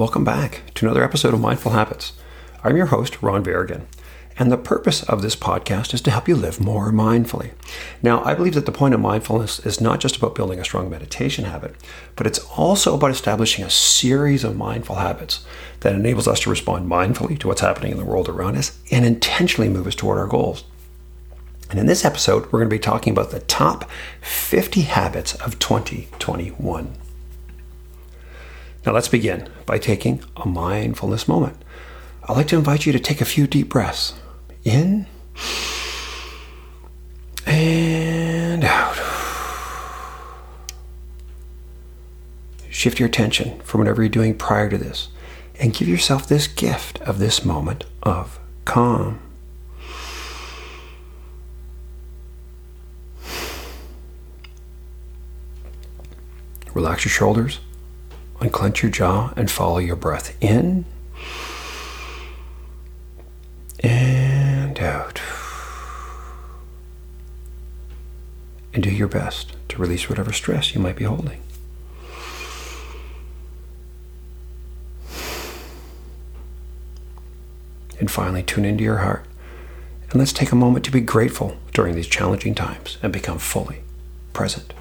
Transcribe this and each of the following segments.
Welcome back to another episode of Mindful Habits. I'm your host, Ron Verrigan, and the purpose of this podcast is to help you live more mindfully. Now, I believe that the point of mindfulness is not just about building a strong meditation habit, but it's also about establishing a series of mindful habits that enables us to respond mindfully to what's happening in the world around us and intentionally move us toward our goals. And in this episode, we're going to be talking about the top 50 habits of 2021. Now let's begin by taking a mindfulness moment. I'd like to invite you to take a few deep breaths in and out. Shift your attention from whatever you're doing prior to this and give yourself this gift of this moment of calm. Relax your shoulders Unclench your jaw and follow your breath in and out. And do your best to release whatever stress you might be holding. And finally, tune into your heart. And let's take a moment to be grateful during these challenging times and become fully present.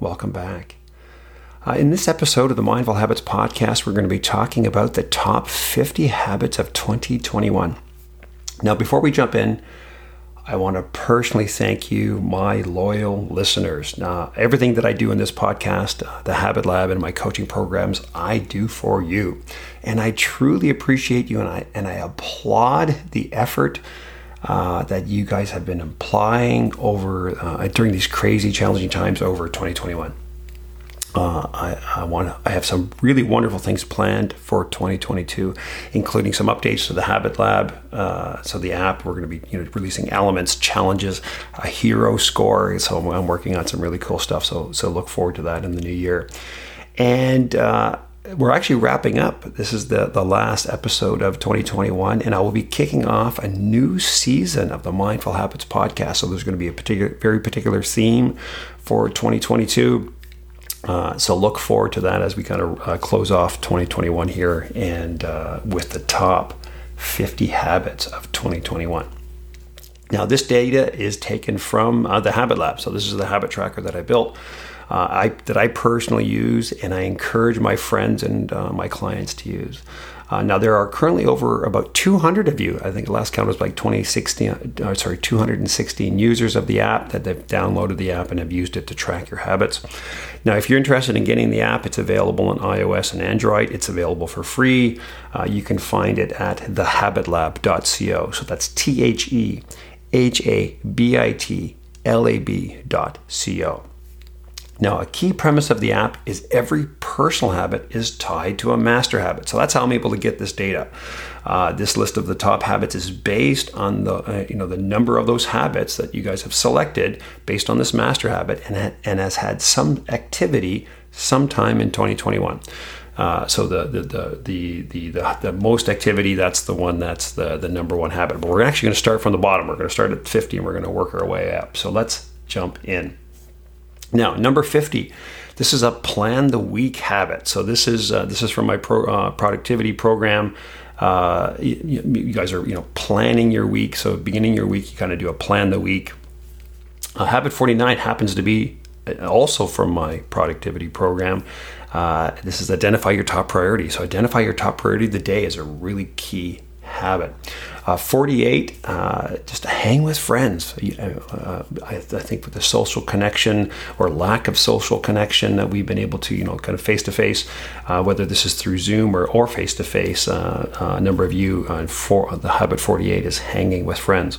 Welcome back. Uh, in this episode of the Mindful Habits Podcast, we're going to be talking about the top 50 habits of 2021. Now, before we jump in, I want to personally thank you, my loyal listeners. Now, everything that I do in this podcast, uh, the Habit Lab, and my coaching programs, I do for you. And I truly appreciate you and I, and I applaud the effort uh, that you guys have been applying over uh, during these crazy, challenging times over 2021. Uh, I, I, want I have some really wonderful things planned for 2022, including some updates to the Habit Lab. Uh, so the app, we're going to be you know releasing elements, challenges, a hero score. So I'm working on some really cool stuff. So so look forward to that in the new year. And uh, we're actually wrapping up. This is the, the last episode of 2021, and I will be kicking off a new season of the Mindful Habits podcast. So there's going to be a particular, very particular theme for 2022. Uh, so look forward to that as we kind of uh, close off 2021 here and uh, with the top 50 habits of 2021. Now, this data is taken from uh, the Habit Lab. So this is the habit tracker that I built uh, I, that I personally use and I encourage my friends and uh, my clients to use. Uh, now there are currently over about 200 of you. I think the last count was like 2016. Uh, sorry, 216 users of the app that have downloaded the app and have used it to track your habits. Now, if you're interested in getting the app, it's available on iOS and Android. It's available for free. Uh, you can find it at thehabitlab.co. So that's T H E H A B I T L A B.co. Now, a key premise of the app is every personal habit is tied to a master habit. So that's how I'm able to get this data. Uh, this list of the top habits is based on the uh, you know the number of those habits that you guys have selected based on this master habit and, and has had some activity sometime in 2021. Uh, so the the, the the the the the most activity that's the one that's the the number one habit. But we're actually going to start from the bottom. We're going to start at 50 and we're going to work our way up. So let's jump in. Now, number 50, this is a plan the week habit. So this is uh, this is from my pro, uh, productivity program. Uh, you, you, guys are you know planning your week. So beginning your week, you kind of do a plan the week. Uh, habit 49 happens to be uh, also from my productivity program. Uh, this is identify your top priority. So identify your top priority of the day is a really key habit. Uh, 48, uh, just hang with friends. Uh, I, I, think with the social connection or lack of social connection that we've been able to, you know, kind of face to face, whether this is through Zoom or, face to face, a number of you on for, the habit 48 is hanging with friends.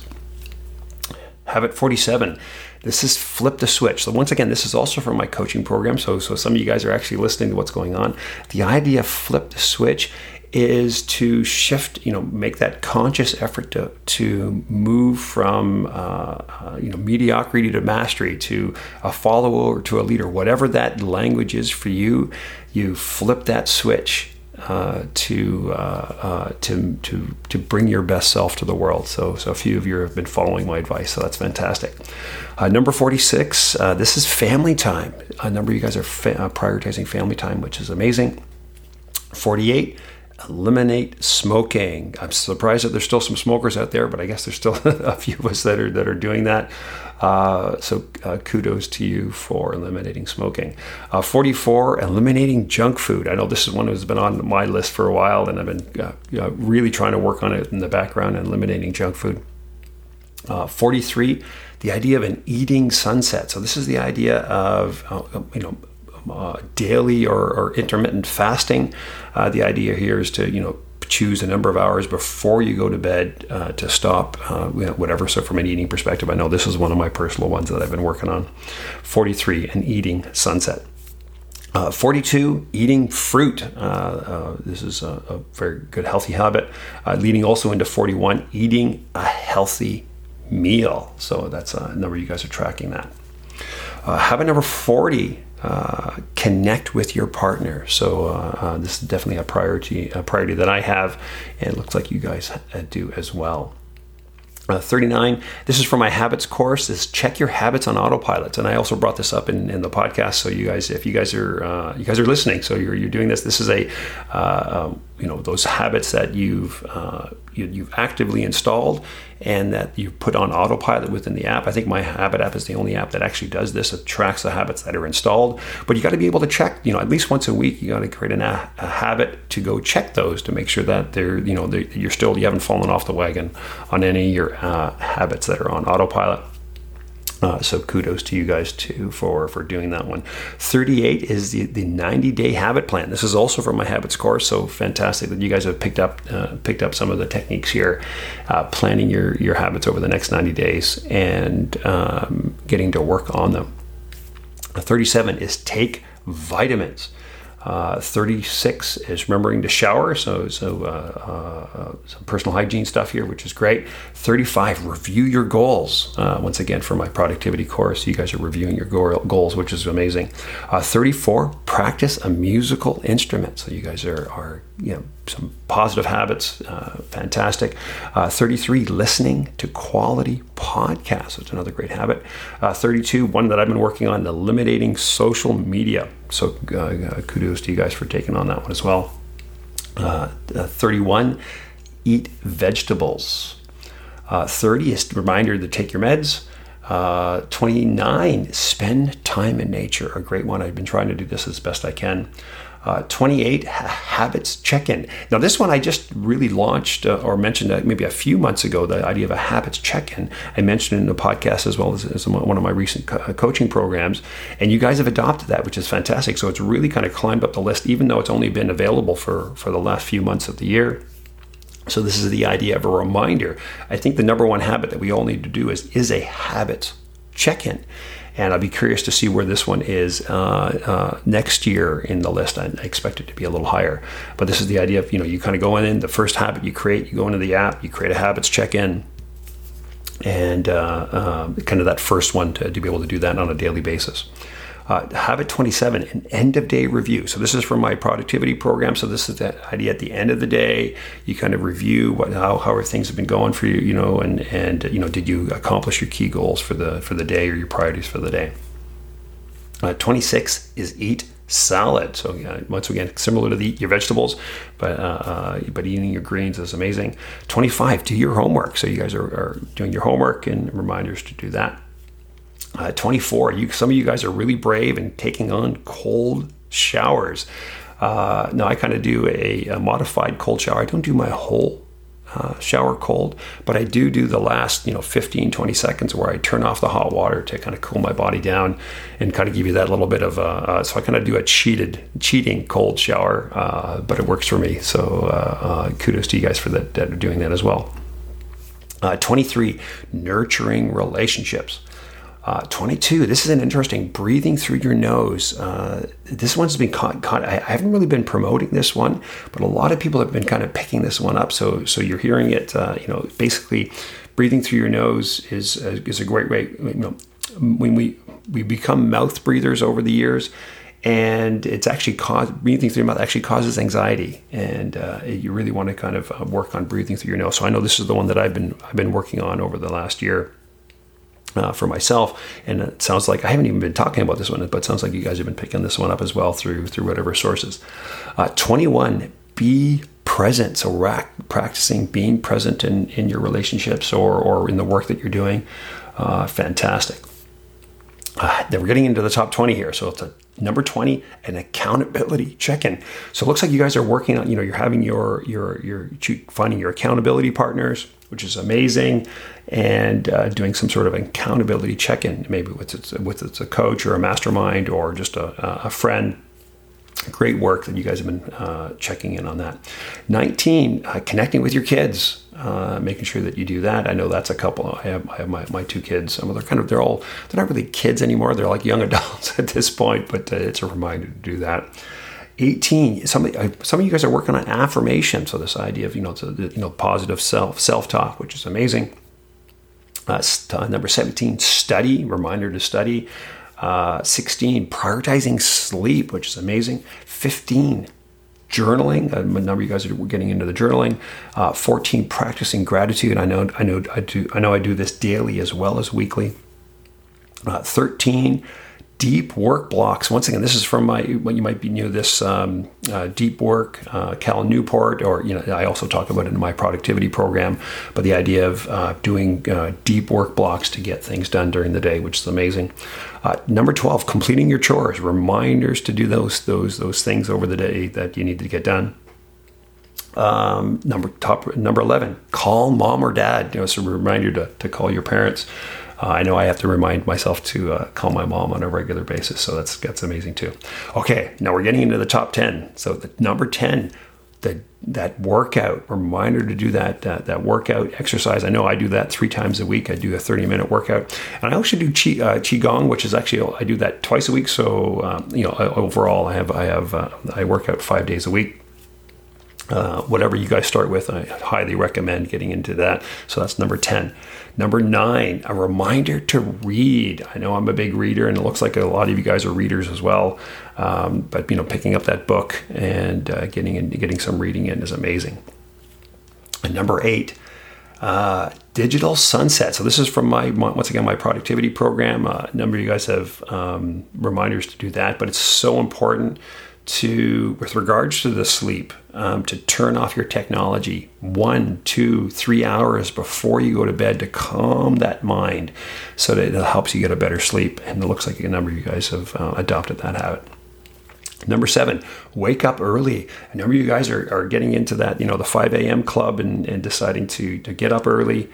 Habit 47 this is flip the switch. So once again, this is also from my coaching program. So so some of you guys are actually listening to what's going on. The idea of flip the switch is to shift, you know, make that conscious effort to, to move from, uh, uh, you know, mediocrity to mastery, to a follower to a leader, whatever that language is for you, you flip that switch uh, to, uh, uh, to to to bring your best self to the world. So so a few of you have been following my advice, so that's fantastic. Uh, number forty six. Uh, this is family time. A number of you guys are fa- prioritizing family time, which is amazing. Forty eight eliminate smoking. I'm surprised that there's still some smokers out there, but I guess there's still a few of us that are that are doing that. Uh, so uh, kudos to you for eliminating smoking. Uh, 44, eliminating junk food. I know this is one that's been on my list for a while, and I've been uh, really trying to work on it in the background and eliminating junk food. Uh, 43, the idea of an eating sunset. So this is the idea of uh, you know uh, daily or, or, intermittent fasting. Uh, the idea here is to you know choose a number of hours before you go to bed uh, to stop uh, whatever. So from an eating perspective, I know this is one of my personal ones that I've been working on. 43, and eating sunset. Uh, 42, eating fruit. Uh, uh, this is a, a, very good healthy habit. Uh, leading also into 41, eating a healthy meal. So that's a number you guys are tracking that. habit number 40, uh, connect with your partner. So uh, uh, this is definitely a priority, a priority that I have, and it looks like you guys uh, do as well. Uh, 39 this is for my habits course is check your habits on autopilot and i also brought this up in, in the podcast so you guys if you guys are you guys are listening so you're, you're doing this this is a um, you know those habits that you've uh, you, have actively installed and that you put on autopilot within the app. I think my habit app is the only app that actually does this. It tracks the habits that are installed, but you got to be able to check. You know, at least once a week, you got to create an, a, a, habit to go check those to make sure that they're you know they're, you're still you haven't fallen off the wagon on any of your uh, habits that are on autopilot. Uh, so kudos to you guys too for for doing that one. 38 is the, the 90 day habit plan. This is also from my habits course. So fantastic that you guys have picked up uh, picked up some of the techniques here, uh, planning your your habits over the next 90 days and um, getting to work on them. 37 is take vitamins. Uh, 36 is remembering to shower, so so uh, uh, some personal hygiene stuff here, which is great. 35, review your goals. Uh, once again, for my productivity course, you guys are reviewing your goals, which is amazing. Uh, 34, practice a musical instrument. So you guys are are you know some positive habits, uh, fantastic. 33, listening to quality podcasts. It's another great habit. 32, one that I've been working on, eliminating social media so uh, uh, kudos to you guys for taking on that one as well. Uh, 31, eat vegetables. 30 is a reminder to take your meds. Uh, 29, spend time in nature. A great one. I've been trying to do this as best I can. Uh, 28 habits check-in. Now this one i just really launched uh, or mentioned uh, maybe a few months ago the idea of a habits check-in. I mentioned it in the podcast as well as, as one of my recent co- uh, coaching programs and you guys have adopted that which is fantastic. So it's really kind of climbed up the list even though it's only been available for for the last few months of the year. So this is the idea of a reminder. I think the number one habit that we all need to do is is a habit check-in and I'll be curious to see where this one is uh, uh, next year in the list. I expect it to be a little higher, but this is the idea of you know you kind of go in the first habit you create, you go into the app, you create a habits check in, and uh, uh, kind of that first one to, to be able to do that on a daily basis. Uh, habit 27, an end of day review. So this is from my productivity program. So this is the idea at the end of the day, you kind of review what how, how things have been going for you, you know, and and you know, did you accomplish your key goals for the for the day or your priorities for the day? Uh, 26 is eat salad. So yeah, once again, similar to the your vegetables, but uh, uh, but eating your greens is amazing. 25, do your homework. So you guys are, are doing your homework and reminders to do that. Uh, 24, you, some of you guys are really brave and taking on cold showers. Uh, now, I kind of do a, a, modified cold shower. I don't do my whole uh, shower cold, but I do do the last, you know, 15, 20 seconds where I turn off the hot water to kind of cool my body down and kind of give you that little bit of, uh, uh, so I kind of do a cheated, cheating cold shower, uh, but it works for me. So uh, kudos to you guys for that, that doing that as well. 23, nurturing relationships. Uh, 22. This is an interesting breathing through your nose. Uh, this one's been caught, caught. I, haven't really been promoting this one, but a lot of people have been kind of picking this one up. So, so you're hearing it. Uh, you know, basically, breathing through your nose is is a great way. You know, when we we become mouth breathers over the years, and it's actually breathing through your mouth actually causes anxiety, and uh, you really want to kind of uh, work on breathing through your nose. So I know this is the one that I've been I've been working on over the last year. Uh, for myself, and it sounds like I haven't even been talking about this one, but it sounds like you guys have been picking this one up as well through through whatever sources. Uh, Twenty one, be present. So practicing being present in in your relationships or or in the work that you're doing, uh, fantastic. Uh, then we're getting into the top 20 here. So it's a number 20, an accountability check-in. So it looks like you guys are working on, you know, you're having your, your, your, finding your accountability partners, which is amazing, and uh, doing some sort of accountability check-in, maybe with it's, with it's a coach or a mastermind or just a, a friend. Great work that you guys have been uh, checking in on that. 19 uh, connecting with your kids uh, making sure that you do that. I know that's a couple i have, I have my, my two kids they're kind of they're all they're not really kids anymore. They're like young adults at this point but uh, it's a reminder to do that 18 some of, uh, some of you guys are working on affirmation so this idea of you know you know positive self self-talk which is amazing uh, number 17 study reminder to study uh, 16, prioritizing sleep, which is amazing. 15, journaling. A number of you guys are getting into the journaling. Uh, 14, practicing gratitude. I know, I know, I do, I know, I do this daily as well as weekly. Uh, 13, deep work blocks. Once again, this is from my what you might be new this um, uh, deep work, uh, Cal Newport, or you know I also talk about it in my productivity program. But the idea of uh, doing uh, deep work blocks to get things done during the day, which is amazing. Uh, number twelve, completing your chores, reminders to do those those those things over the day that you need to get done. Um, number top number eleven, call mom or dad. You know, it's a reminder to, to call your parents. Uh, I know I have to remind myself to uh, call my mom on a regular basis, so that's that's amazing too. Okay, now we're getting into the top ten. So the number ten, the that workout reminder to do that uh, that workout exercise. I know I do that three times a week. I do a thirty minute workout, and I also do qi, uh, qigong, which is actually I do that twice a week. So um, you know, overall, I have I have uh, I work out five days a week. Uh, whatever you guys start with, I highly recommend getting into that. So that's number 10. Number nine, a reminder to read. I know I'm a big reader, and it looks like a lot of you guys are readers as well. Um, but you know, picking up that book and uh, getting in, getting some reading in is amazing. And number eight, uh, digital sunset. So this is from my once again my productivity program. Uh, a number of you guys have um, reminders to do that, but it's so important to, with regards to the sleep, um, to turn off your technology one, two, three hours before you go to bed to calm that mind so that it helps you get a better sleep. And it looks like a number of you guys have uh, adopted that habit. Number seven, wake up early. A number of you guys are, are getting into that, you know, the 5 a.m. club and, and deciding to, to get up early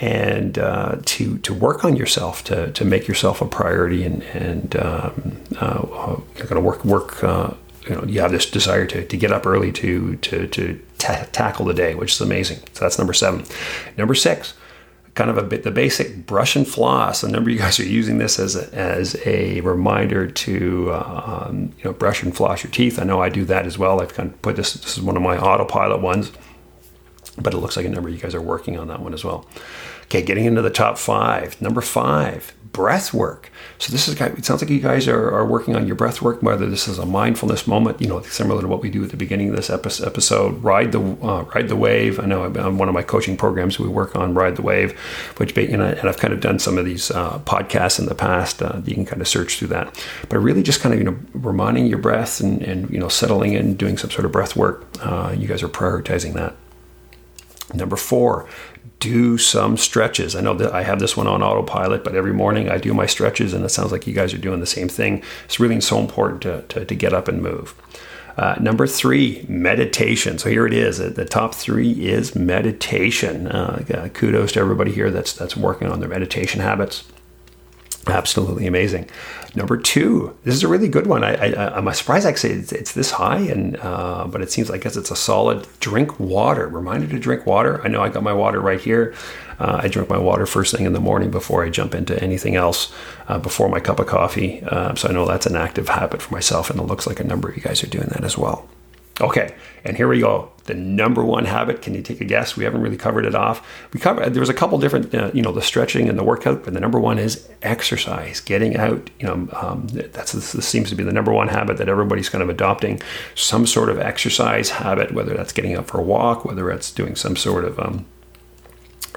and uh, to to work on yourself, to, to make yourself a priority, and and um, uh, you're going to work work uh, you know you have this desire to, to get up early to to to tackle the day, which is amazing. So that's number seven. Number six, kind of a bit the basic brush and floss. A number of you guys are using this as a, as a reminder to um, you know brush and floss your teeth. I know I do that as well. I've kind of put this. This is one of my autopilot ones, but it looks like a number you guys are working on that one as well. Okay, getting into the top five. Number five, breath work. So this is it sounds like you guys are, are working on your breath work, whether this is a mindfulness moment, you know, similar to what we do at the beginning of this episode. Ride the uh, ride the wave. I know on one of my coaching programs we work on ride the wave, which and, I, and I've kind of done some of these uh, podcasts in the past. Uh, you can kind of search through that, but really just kind of you know reminding your breath and, and you know settling in, doing some sort of breath work. Uh, you guys are prioritizing that. Number four, do some stretches. I know that I have this one on autopilot, but every morning I do my stretches, and it sounds like you guys are doing the same thing. It's really so important to, to, to get up and move. Uh, number three, meditation. So here it is. The top three is meditation. Uh, kudos to everybody here that's that's working on their meditation habits. Absolutely amazing. Number two, this is a really good one. I, am surprised actually it's, it's this high, and uh, but it seems I guess it's a solid. Drink water. Reminder to drink water. I know I got my water right here. Uh, I drink my water first thing in the morning before I jump into anything else, uh, before my cup of coffee. Uh, so I know that's an active habit for myself, and it looks like a number of you guys are doing that as well. Okay, and here we go. The number one habit. Can you take a guess? We haven't really covered it off. We covered. There was a couple different, uh, you know, the stretching and the workout, but the number one is exercise. Getting out. You know, um, that's this seems to be the number one habit that everybody's kind of adopting. Some sort of exercise habit, whether that's getting out for a walk, whether it's doing some sort of um,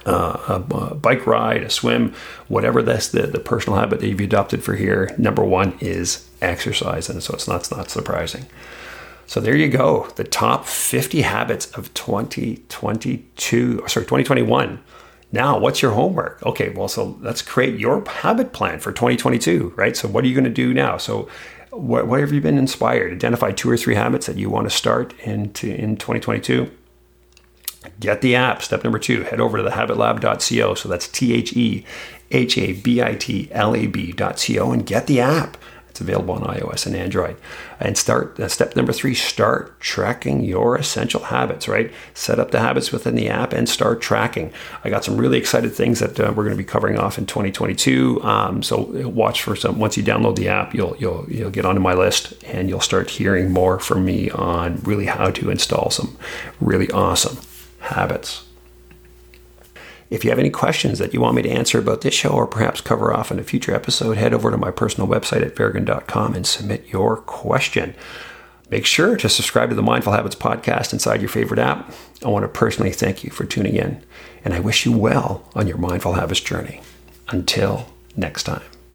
uh, a, bike ride, a swim, whatever that's the, the personal habit that you've adopted for here, number one is exercise. And so it's not, it's not surprising. So there you go. The top 50 habits of 2022, sorry, 2021. Now, what's your homework? Okay, well, so let's create your habit plan for 2022, right? So, what are you going to do now? So, what, what have you been inspired? Identify two or three habits that you want to start into in 2022. Get the app. Step number two, head over to thehabitlab.co. So that's T H E H A B I T L A B.co and get the app. It's available on iOS and Android. And start uh, step number three, start tracking your essential habits, right? Set up the habits within the app and start tracking. I got some really excited things that uh, we're going to be covering off in 2022. Um, so watch for some, once you download the app, you'll, you'll, you'll get onto my list and you'll start hearing more from me on really how to install some really awesome habits. If you have any questions that you want me to answer about this show or perhaps cover off in a future episode, head over to my personal website at vergan.com and submit your question. Make sure to subscribe to the Mindful Habits podcast inside your favorite app. I want to personally thank you for tuning in, and I wish you well on your mindful habits journey. Until next time.